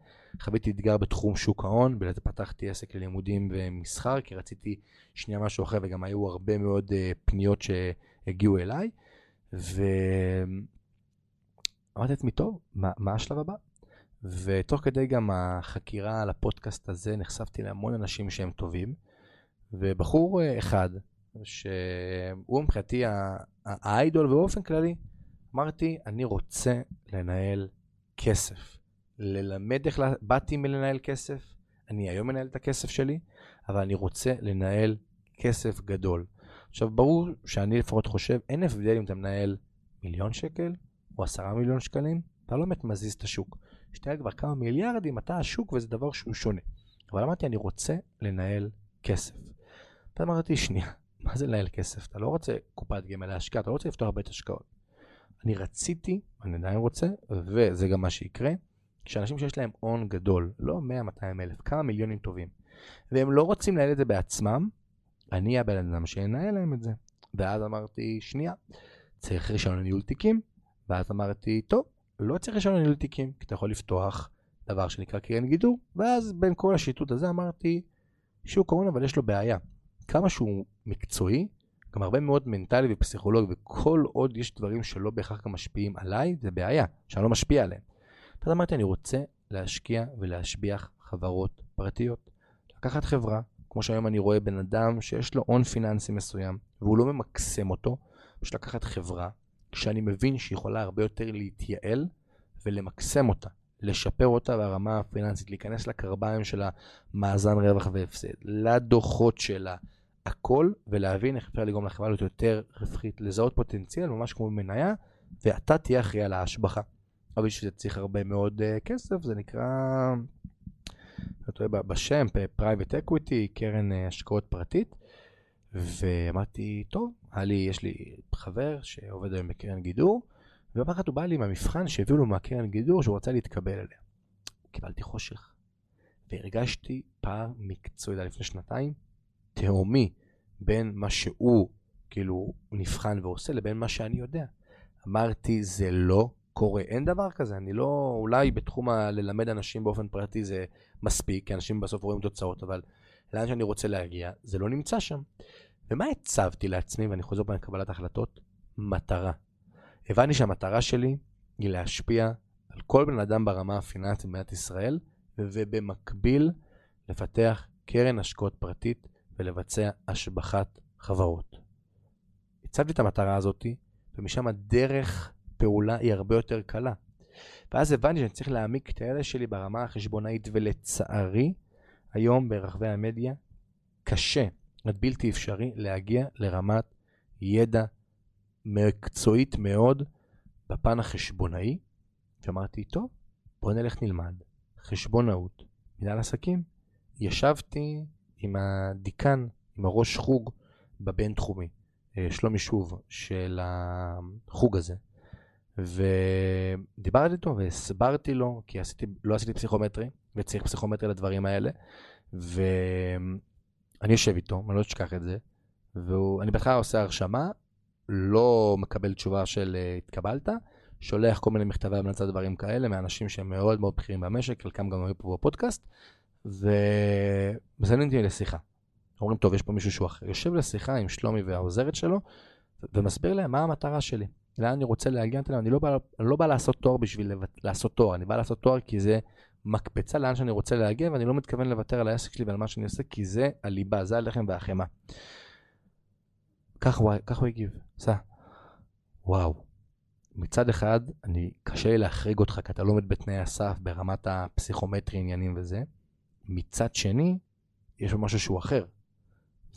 חוויתי אתגר בתחום שוק ההון, זה פתחתי עסק ללימודים ומסחר, כי רציתי שנייה משהו אחר, וגם היו הרבה מאוד uh, פניות שהגיעו אליי. ואמרתי לעצמי, טוב, מה, מה השלב הבא? ותוך כדי גם החקירה על הפודקאסט הזה, נחשפתי להמון אנשים שהם טובים, ובחור אה, אחד, שהוא מבחינתי האיידול ובאופן כללי, אמרתי, אני רוצה לנהל כסף. ללמד איך, באתי מלנהל כסף, אני היום מנהל את הכסף שלי, אבל אני רוצה לנהל כסף גדול. עכשיו, ברור שאני לפחות חושב, אין הבדל אם אתה מנהל מיליון שקל או עשרה מיליון שקלים, אתה לא באמת מזיז את השוק. כשאתה כבר כמה מיליארדים, אתה השוק וזה דבר שהוא שונה. אבל אמרתי, אני רוצה לנהל כסף. ואז אמרתי, שנייה, מה זה לנהל כסף? אתה לא רוצה קופת גמל להשקעה, אתה לא רוצה לפתוח בית השקעות. אני רציתי, אני עדיין רוצה, וזה גם מה שיקרה, כשאנשים שיש להם הון גדול, לא 100-200 אלף, כמה מיליונים טובים, והם לא רוצים לנהל את זה בעצמם, אני הבן אדם שינהל להם את זה. ואז אמרתי, שנייה, צריך רישיון לניהול תיקים, ואז אמרתי, טוב, לא צריך רישיון לניהול תיקים, כי אתה יכול לפתוח דבר שנקרא קרן גידור, ואז בין כל השיטוט הזה אמרתי, שוק ההון אבל יש לו בעיה. כמה שהוא מקצועי, גם הרבה מאוד מנטלי ופסיכולוגי, וכל עוד יש דברים שלא בהכרח גם משפיעים עליי, זה בעיה, שאני לא משפיע עליהם. אז אמרתי, אני רוצה להשקיע ולהשביח חברות פרטיות. לקחת חברה, כמו שהיום אני רואה בן אדם שיש לו הון פיננסי מסוים, והוא לא ממקסם אותו, פשוט לקחת חברה שאני מבין שהיא יכולה הרבה יותר להתייעל ולמקסם אותה, לשפר אותה ברמה הפיננסית, להיכנס לקרביים של המאזן רווח והפסד, לדוחות שלה, הכל, ולהבין איך אפשר לגרום לחברה להיות יותר רווחית, לזהות פוטנציאל, ממש כמו מניה, ואתה תהיה אחראי על ההשבחה. אבל בשביל זה צריך הרבה מאוד uh, כסף, זה נקרא, אתה יודע, בשם, private equity, קרן uh, השקעות פרטית. ואמרתי, טוב, היה לי, יש לי חבר שעובד היום בקרן גידור, ופעם אחת הוא בא לי עם המבחן שהביאו לו מהקרן גידור שהוא רצה להתקבל אליה. קיבלתי חושך, והרגשתי פער מקצועי, לפני שנתיים, תהומי בין מה שהוא כאילו נבחן ועושה לבין מה שאני יודע. אמרתי, זה לא קורה, אין דבר כזה, אני לא, אולי בתחום ה... ללמד אנשים באופן פרטי זה מספיק, כי אנשים בסוף רואים תוצאות, אבל לאן שאני רוצה להגיע, זה לא נמצא שם. ומה הצבתי לעצמי, ואני חוזר פה לקבלת החלטות? מטרה. הבנתי שהמטרה שלי היא להשפיע על כל בן אדם ברמה הפיננסית במדינת ישראל, ובמקביל לפתח קרן השקעות פרטית ולבצע השבחת חברות. הצבתי את המטרה הזאת, ומשם הדרך פעולה היא הרבה יותר קלה. ואז הבנתי שאני צריך להעמיק את הידע שלי ברמה החשבונאית, ולצערי, היום ברחבי המדיה קשה עד בלתי אפשרי להגיע לרמת ידע מקצועית מאוד בפן החשבונאי. ואמרתי, טוב, בוא נלך נלמד חשבונאות, מנהל עסקים. ישבתי עם הדיקן, עם הראש חוג בבינתחומי, אה, שלומי שוב, של החוג הזה. ודיברתי איתו והסברתי לו, כי עשיתי, לא עשיתי פסיכומטרי, וצריך פסיכומטרי לדברים האלה, ואני יושב איתו, אני לא אשכח את זה, ואני בהתחלה עושה הרשמה, לא מקבל תשובה של אה, התקבלת, שולח כל מיני מכתבי המלצה דברים כאלה מאנשים שהם מאוד מאוד בכירים במשק, חלקם גם היו פה בפודקאסט, ומזמנים אותי לשיחה. אומרים, טוב, יש פה מישהו שהוא אחר. יושב לשיחה עם שלומי והעוזרת שלו, ומסביר להם מה המטרה שלי. לאן אני רוצה להגיע, אני, אני, לא אני לא בא לעשות תואר בשביל לעשות תואר, אני בא לעשות תואר כי זה מקפצה לאן שאני רוצה להגיע, ואני לא מתכוון לוותר על העסק שלי ועל מה שאני עושה, כי זה הליבה, זה הלחם והחמאה. כך הוא, כך הוא הגיב, סע. וואו. מצד אחד, אני, קשה לי להחריג אותך, כי אתה לא עומד בתנאי הסף ברמת הפסיכומטרי, עניינים וזה. מצד שני, יש לו משהו שהוא אחר.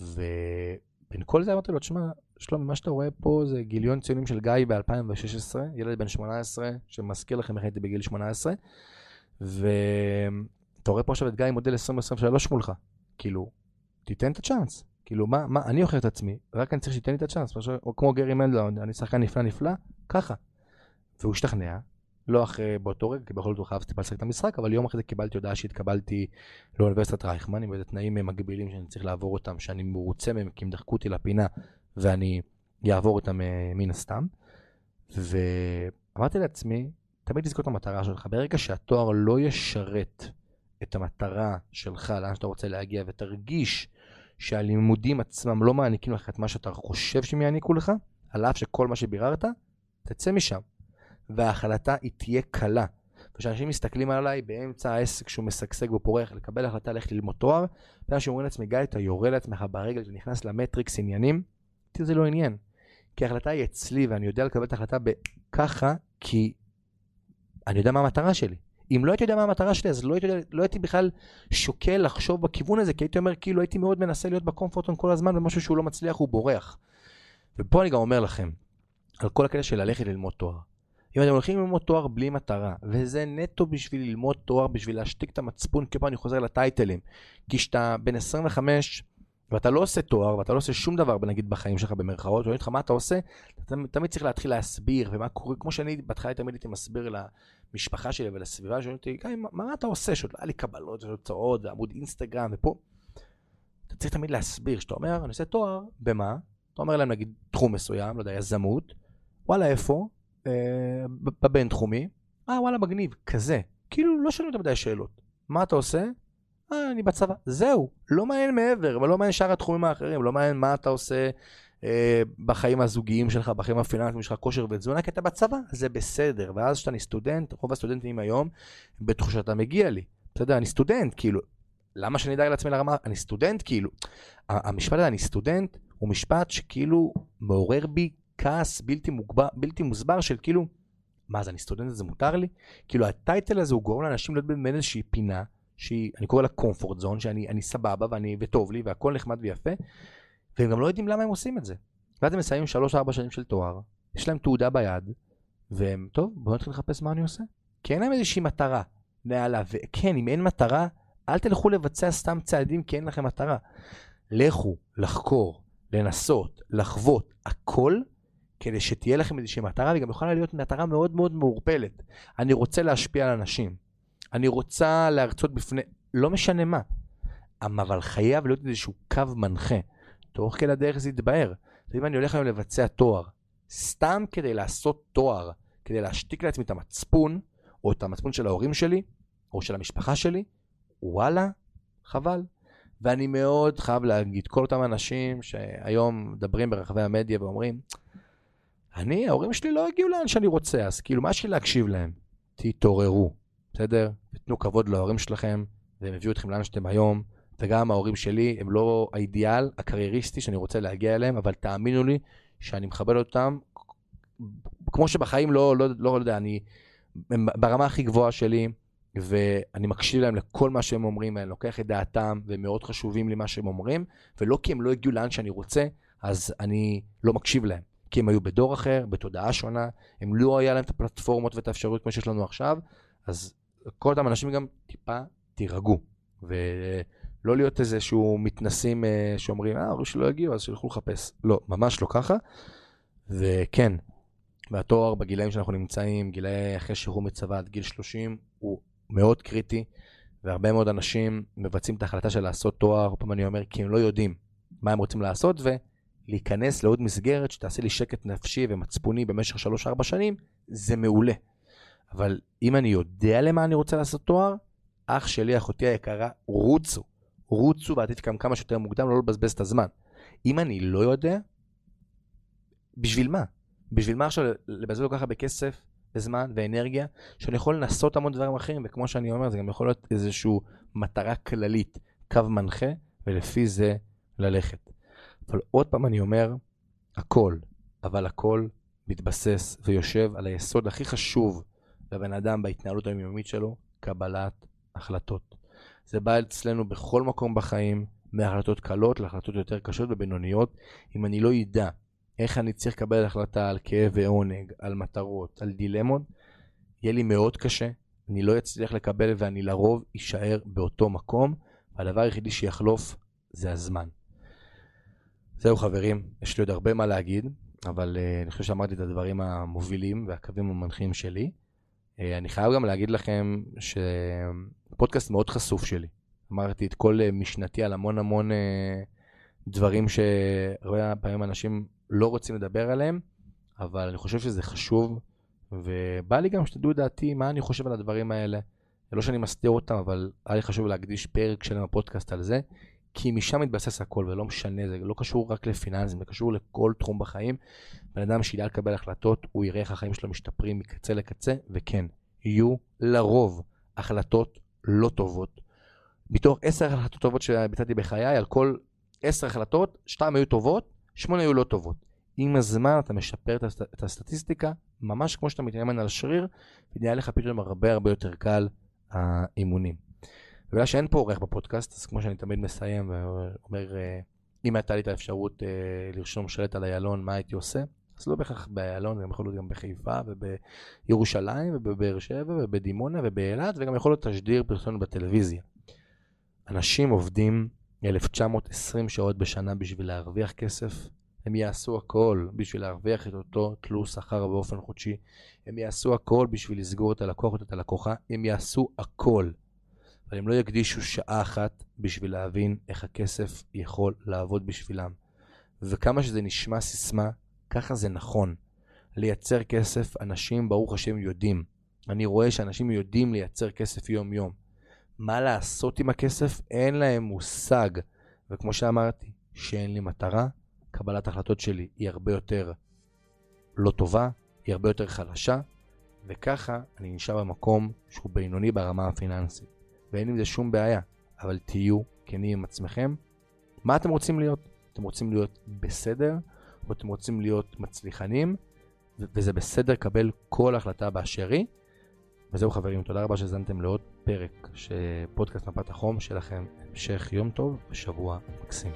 ובין כל זה אמרתי לו, תשמע, שלומי, מה שאתה רואה פה זה גיליון ציונים של גיא ב-2016, ילד בן 18, שמזכיר לכם איך הייתי בגיל 18, ואתה רואה פה עכשיו את גיא מודל 2023 מולך, כאילו, תיתן את הצ'אנס. כאילו, מה, מה, אני אוכר את עצמי, רק אני צריך שתיתן לי את הצ'אנס, או כמו גרי מנדלון, אני שחקן נפלא נפלא, ככה. והוא השתכנע, לא אחרי באותו רגע, כי בכל זאת הוא חייב טיפה לשחק את המשחק, אבל יום אחרי זה קיבלתי הודעה שהתקבלתי לאוניברסיטת רייכמן, עם איזה תנאים מגבילים שאני צריך לעבור אותם, שאני מרוצה מהם, כי הם דחקו אותי לפינה, ואני אעבור אותם אה, מן הסתם. ואמרתי לעצמי, תמיד תזכור את המטרה שלך. ברגע שהתואר לא ישרת את המטרה שלך, לאן שאתה רוצה להגיע, ותרגיש שהלימודים עצמם לא מעניקים לך את מה שאתה חושב שהם יעניקו לך, על אף שכל מה שביררת, תצא משם. וההחלטה היא תהיה קלה. וכשאנשים מסתכלים עליי באמצע העסק שהוא משגשג ופורח, לקבל החלטה ללכת ללמוד תואר, ואנשים שאומרים לעצמי, גיא, אתה יורה לעצמך ברגל ונכנס למטריקס עניינים, אותי זה לא עניין. כי ההחלטה היא אצלי, ואני יודע לקבל את ההחלטה בככה, כי אני יודע מה המטרה שלי. אם לא הייתי יודע מה המטרה שלי, אז לא הייתי, לא הייתי בכלל שוקל לחשוב בכיוון הזה, כי הייתי אומר, כאילו הייתי מאוד מנסה להיות בקומפורטון כל הזמן, ומשהו שהוא לא מצליח הוא בורח. ופה אני גם אומר לכם, על כל הקטע של ללכת ללמוד תואר. אם אתם הולכים ללמוד תואר בלי מטרה, וזה נטו בשביל ללמוד תואר, בשביל להשתיק את המצפון, כאילו אני חוזר לטייטלים. כי כשאתה בן 25, ואתה לא עושה תואר, ואתה לא עושה שום דבר, נגיד, בחיים שלך במרכאות, שואלים אותך מה אתה עושה, אתה תמיד צריך להתחיל להסביר, ומה קורה, כמו שאני בהתחלה תמיד הייתי מסביר למשפחה שלי ולסביבה, שואלים אותי, מה, מה אתה עושה? שעוד היה לי קבלות והוצאות, ועמוד אינסטגרם, ופה. אתה צריך תמיד להסביר, שאתה אומר, אני עושה תואר, במה? אתה אומר להם, נגיד, תחום מסוים, לא יודע, יזמות, וואלה, איפה? בבינתחומי, אה, וואלה, מגניב, כזה. כאילו, לא שואלים יותר מדי שאלות. מה אתה עושה? אה, אני בצבא. זהו, לא מעניין מעבר, ולא מעניין שאר התחומים האחרים, לא מעניין מה אתה עושה אה, בחיים הזוגיים שלך, בחיים הפיננסיים שלך, כושר ותזונה, כי אתה בצבא, זה בסדר. ואז כשאתה סטודנט, רוב הסטודנטים היום, בטוח שאתה מגיע לי. בסדר, אני סטודנט, כאילו. למה שאני אדאג לעצמי לרמה? אני סטודנט, כאילו. המשפט הזה, אני סטודנט, הוא משפט שכאילו מעורר בי כעס בלתי, מוגבר, בלתי מוסבר של כאילו, מה, אז אני סטודנט, זה מותר לי? כאילו, הטייטל הזה הוא גורם לאנשים להיות במין איזושהי פינה. שהיא, אני קורא לה comfort zone, שאני סבבה ואני, וטוב לי והכל נחמד ויפה, והם גם לא יודעים למה הם עושים את זה. ואז הם מסיימים 3-4 שנים של תואר, יש להם תעודה ביד, והם, טוב, בואו נתחיל לחפש מה אני עושה. כי אין להם איזושהי מטרה נעלה, וכן, אם אין מטרה, אל תלכו לבצע סתם צעדים כי אין לכם מטרה. לכו לחקור, לנסות, לחוות, הכל, כדי שתהיה לכם איזושהי מטרה, והיא גם יכולה להיות מטרה מאוד מאוד מעורפלת. אני רוצה להשפיע על אנשים. אני רוצה להרצות בפני, לא משנה מה, אבל חייב להיות איזשהו קו מנחה. תוך כדי הדרך זה יתבהר. אם אני הולך היום לבצע תואר, סתם כדי לעשות תואר, כדי להשתיק לעצמי את המצפון, או את המצפון של ההורים שלי, או של המשפחה שלי, וואלה, חבל. ואני מאוד חייב להגיד, כל אותם אנשים שהיום מדברים ברחבי המדיה ואומרים, אני, ההורים שלי לא הגיעו לאן שאני רוצה, אז כאילו, מה יש לי להקשיב להם? תתעוררו. בסדר? תנו כבוד להורים שלכם, והם הביאו אתכם לאן שאתם היום, וגם ההורים שלי הם לא האידיאל הקרייריסטי שאני רוצה להגיע אליהם, אבל תאמינו לי שאני מכבד אותם, כמו שבחיים לא, לא, לא, לא יודע, אני ברמה הכי גבוהה שלי, ואני מקשיב להם לכל מה שהם אומרים, ואני לוקח את דעתם, והם מאוד חשובים לי מה שהם אומרים, ולא כי הם לא הגיעו לאן שאני רוצה, אז אני לא מקשיב להם. כי הם היו בדור אחר, בתודעה שונה, הם לא היה להם את הפלטפורמות ואת האפשרויות כמו שיש לנו עכשיו, אז כל אותם אנשים גם טיפה תירגעו. ולא להיות איזה שהוא מתנסים אה, שאומרים, אה, ההורים שלא הגיעו, אז שילכו לחפש. לא, ממש לא ככה. וכן, והתואר בגילאים שאנחנו נמצאים, גילאי אחרי שחרור מצבא עד גיל 30, הוא מאוד קריטי, והרבה מאוד אנשים מבצעים את ההחלטה של לעשות תואר, פעם אני אומר, כי הם לא יודעים מה הם רוצים לעשות, להיכנס לעוד מסגרת שתעשה לי שקט נפשי ומצפוני במשך 3-4 שנים, זה מעולה. אבל אם אני יודע למה אני רוצה לעשות תואר, אח שלי, אחותי היקרה, רוצו. רוצו ועתיד גם כמה שיותר מוקדם, לא לבזבז את הזמן. אם אני לא יודע, בשביל מה? בשביל מה עכשיו לבזבז כל כך הרבה כסף וזמן ואנרגיה, שאני יכול לנסות המון דברים אחרים, וכמו שאני אומר, זה גם יכול להיות איזושהי מטרה כללית, קו מנחה, ולפי זה ללכת. אבל עוד פעם אני אומר, הכל, אבל הכל מתבסס ויושב על היסוד הכי חשוב לבן אדם בהתנהלות היומיומית שלו, קבלת החלטות. זה בא אצלנו בכל מקום בחיים, מהחלטות קלות להחלטות יותר קשות ובינוניות. אם אני לא אדע איך אני צריך לקבל החלטה על כאב ועונג, על מטרות, על דילמות, יהיה לי מאוד קשה, אני לא אצליח לקבל ואני לרוב אשאר באותו מקום, והדבר היחידי שיחלוף זה הזמן. זהו חברים, יש לי עוד הרבה מה להגיד, אבל uh, אני חושב שאמרתי את הדברים המובילים והקווים המנחים שלי. Uh, אני חייב גם להגיד לכם שפודקאסט מאוד חשוף שלי. אמרתי את כל uh, משנתי על המון המון uh, דברים שהרבה פעמים אנשים לא רוצים לדבר עליהם, אבל אני חושב שזה חשוב, ובא לי גם שתדעו דעתי מה אני חושב על הדברים האלה. לא שאני מסתיר אותם, אבל היה לי חשוב להקדיש פרק שלם בפודקאסט על זה, כי משם מתבסס הכל, ולא משנה, זה לא קשור רק לפיננסים, זה קשור לכל תחום בחיים. בן אדם שידע לקבל החלטות, הוא יראה איך החיים שלו משתפרים מקצה לקצה, וכן, יהיו לרוב החלטות לא טובות. מתוך עשר החלטות טובות שביצעתי בחיי, על כל עשר החלטות, שתיים היו טובות, שמונה היו לא טובות. עם הזמן אתה משפר את, הסט... את הסטטיסטיקה, ממש כמו שאתה מתאמן על שריר, ונהיה לך פתאום הרבה הרבה יותר קל האימונים. בגלל שאין פה עורך בפודקאסט, אז כמו שאני תמיד מסיים ואומר, אה, אם הייתה לי את האפשרות אה, לרשום שלט על איילון, מה הייתי עושה? אז לא בהכרח באיילון, גם יכול להיות גם בחיפה ובירושלים ובבאר שבע ובדימונה ובאילת, וגם יכול להיות תשדיר פרסומת בטלוויזיה. אנשים עובדים 1920 שעות בשנה בשביל להרוויח כסף, הם יעשו הכל בשביל להרוויח את אותו תלוש שכר באופן חודשי. הם יעשו הכל בשביל לסגור את הלקוח או את הלקוחה. הם יעשו הכל. אבל הם לא יקדישו שעה אחת בשביל להבין איך הכסף יכול לעבוד בשבילם. וכמה שזה נשמע סיסמה, ככה זה נכון. לייצר כסף, אנשים ברוך השם יודעים. אני רואה שאנשים יודעים לייצר כסף יום-יום. מה לעשות עם הכסף? אין להם מושג. וכמו שאמרתי, שאין לי מטרה, קבלת ההחלטות שלי היא הרבה יותר לא טובה, היא הרבה יותר חלשה, וככה אני נשאר במקום שהוא בינוני ברמה הפיננסית. ואין עם זה שום בעיה, אבל תהיו כנים עם עצמכם. מה אתם רוצים להיות? אתם רוצים להיות בסדר, או אתם רוצים להיות מצליחנים, וזה בסדר לקבל כל החלטה באשר היא. וזהו חברים, תודה רבה שהזנתם לעוד פרק של פודקאסט מפת החום, שלכם המשך יום טוב ושבוע מקסים.